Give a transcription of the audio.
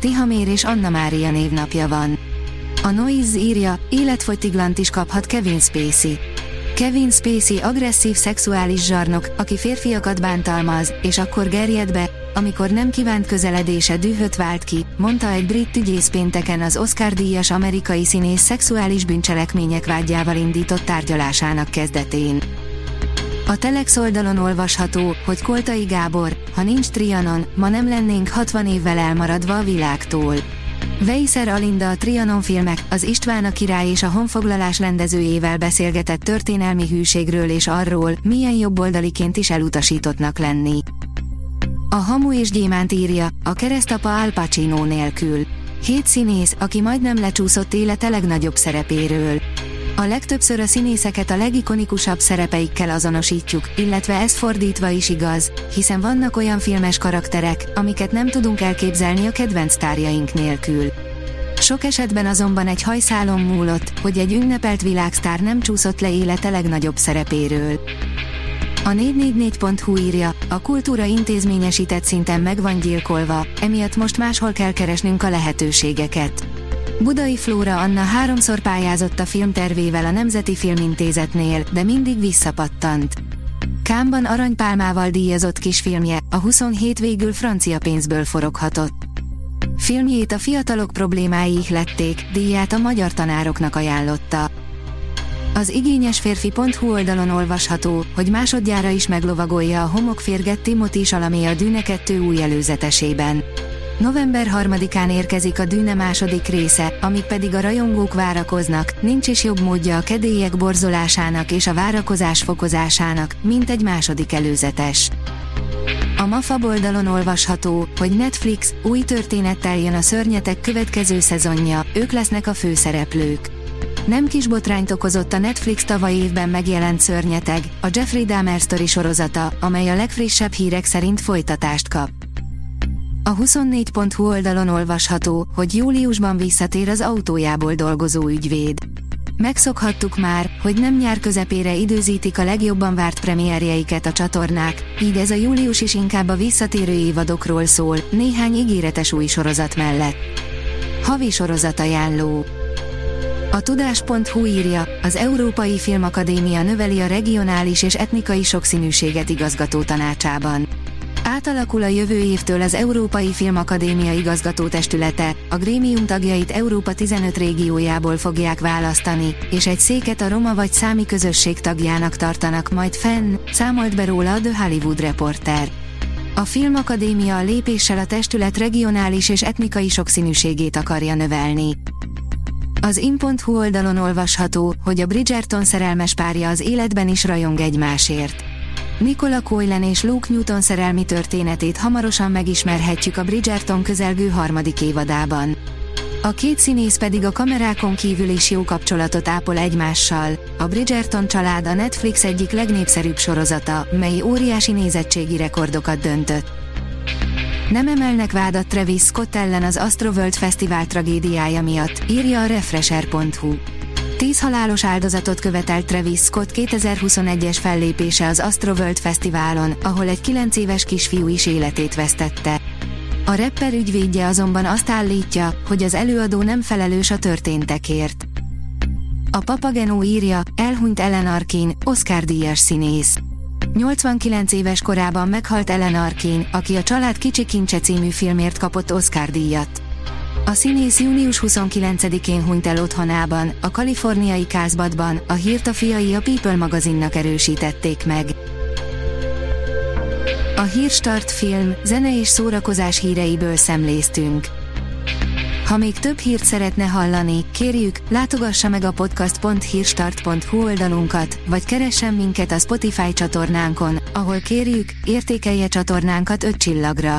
Tihamér és Anna Mária névnapja van. A Noise írja, életfogytiglant is kaphat Kevin Spacey. Kevin Spacey agresszív szexuális zsarnok, aki férfiakat bántalmaz, és akkor gerjed be, amikor nem kívánt közeledése dühöt vált ki, mondta egy brit ügyész pénteken az Oscar-díjas amerikai színész szexuális bűncselekmények vágyával indított tárgyalásának kezdetén. A Telex oldalon olvasható, hogy Koltai Gábor, ha nincs Trianon, ma nem lennénk 60 évvel elmaradva a világtól. Weiser Alinda a Trianon filmek, az István a király és a honfoglalás rendezőjével beszélgetett történelmi hűségről és arról, milyen jobboldaliként is elutasítottnak lenni. A Hamu és Gyémánt írja, a keresztapa Al Pacino nélkül. Hét színész, aki majdnem lecsúszott élete legnagyobb szerepéről. A legtöbbször a színészeket a legikonikusabb szerepeikkel azonosítjuk, illetve ez fordítva is igaz, hiszen vannak olyan filmes karakterek, amiket nem tudunk elképzelni a kedvenc tárjaink nélkül. Sok esetben azonban egy hajszálon múlott, hogy egy ünnepelt világsztár nem csúszott le élete legnagyobb szerepéről. A 444.hu írja, a kultúra intézményesített szinten meg van gyilkolva, emiatt most máshol kell keresnünk a lehetőségeket. Budai Flóra Anna háromszor pályázott a filmtervével a Nemzeti Filmintézetnél, de mindig visszapattant. Kámban aranypálmával díjazott kisfilmje, a 27 végül francia pénzből foroghatott. Filmjét a fiatalok problémái ihlették, díját a magyar tanároknak ajánlotta. Az igényesférfi.hu oldalon olvasható, hogy másodjára is meglovagolja a homokférget Timothy Salamé a Dűne 2 új előzetesében. November 3-án érkezik a Dűne második része, amíg pedig a rajongók várakoznak, nincs is jobb módja a kedélyek borzolásának és a várakozás fokozásának, mint egy második előzetes. A MAFA oldalon olvasható, hogy Netflix új történettel jön a szörnyetek következő szezonja, ők lesznek a főszereplők. Nem kis botrányt okozott a Netflix tavaly évben megjelent szörnyeteg, a Jeffrey Dahmer sztori sorozata, amely a legfrissebb hírek szerint folytatást kap. A 24.hu oldalon olvasható, hogy júliusban visszatér az autójából dolgozó ügyvéd. Megszokhattuk már, hogy nem nyár közepére időzítik a legjobban várt premierjeiket a csatornák, így ez a július is inkább a visszatérő évadokról szól, néhány ígéretes új sorozat mellett. Havi sorozat ajánló. A tudás.hu írja, az Európai Filmakadémia növeli a regionális és etnikai sokszínűséget igazgató tanácsában. Átalakul a jövő évtől az Európai Filmakadémia igazgatótestülete, a grémium tagjait Európa 15 régiójából fogják választani, és egy széket a roma vagy számi közösség tagjának tartanak majd fenn, számolt be róla a The Hollywood Reporter. A Filmakadémia a lépéssel a testület regionális és etnikai sokszínűségét akarja növelni. Az in.hu oldalon olvasható, hogy a Bridgerton szerelmes párja az életben is rajong egymásért. Nicola Coylen és Luke Newton szerelmi történetét hamarosan megismerhetjük a Bridgerton közelgő harmadik évadában. A két színész pedig a kamerákon kívül is jó kapcsolatot ápol egymással. A Bridgerton család a Netflix egyik legnépszerűbb sorozata, mely óriási nézettségi rekordokat döntött. Nem emelnek vádat Travis Scott ellen az Astroworld Fesztivál tragédiája miatt, írja a Refresher.hu. Tíz halálos áldozatot követelt Travis Scott 2021-es fellépése az Astroworld Fesztiválon, ahol egy 9 éves kisfiú is életét vesztette. A rapper ügyvédje azonban azt állítja, hogy az előadó nem felelős a történtekért. A Papageno írja, elhunyt Ellen Arkin, Oscar-díjas színész. 89 éves korában meghalt Ellen Arkin, aki a Család kicsi kincse című filmért kapott Oscar-díjat. A színész június 29-én hunyt el otthonában, a kaliforniai Kázbatban, a hírt a fiai a People magazinnak erősítették meg. A Hírstart film, zene és szórakozás híreiből szemléztünk. Ha még több hírt szeretne hallani, kérjük, látogassa meg a podcast.hírstart.hu oldalunkat, vagy keressen minket a Spotify csatornánkon, ahol kérjük, értékelje csatornánkat 5 csillagra.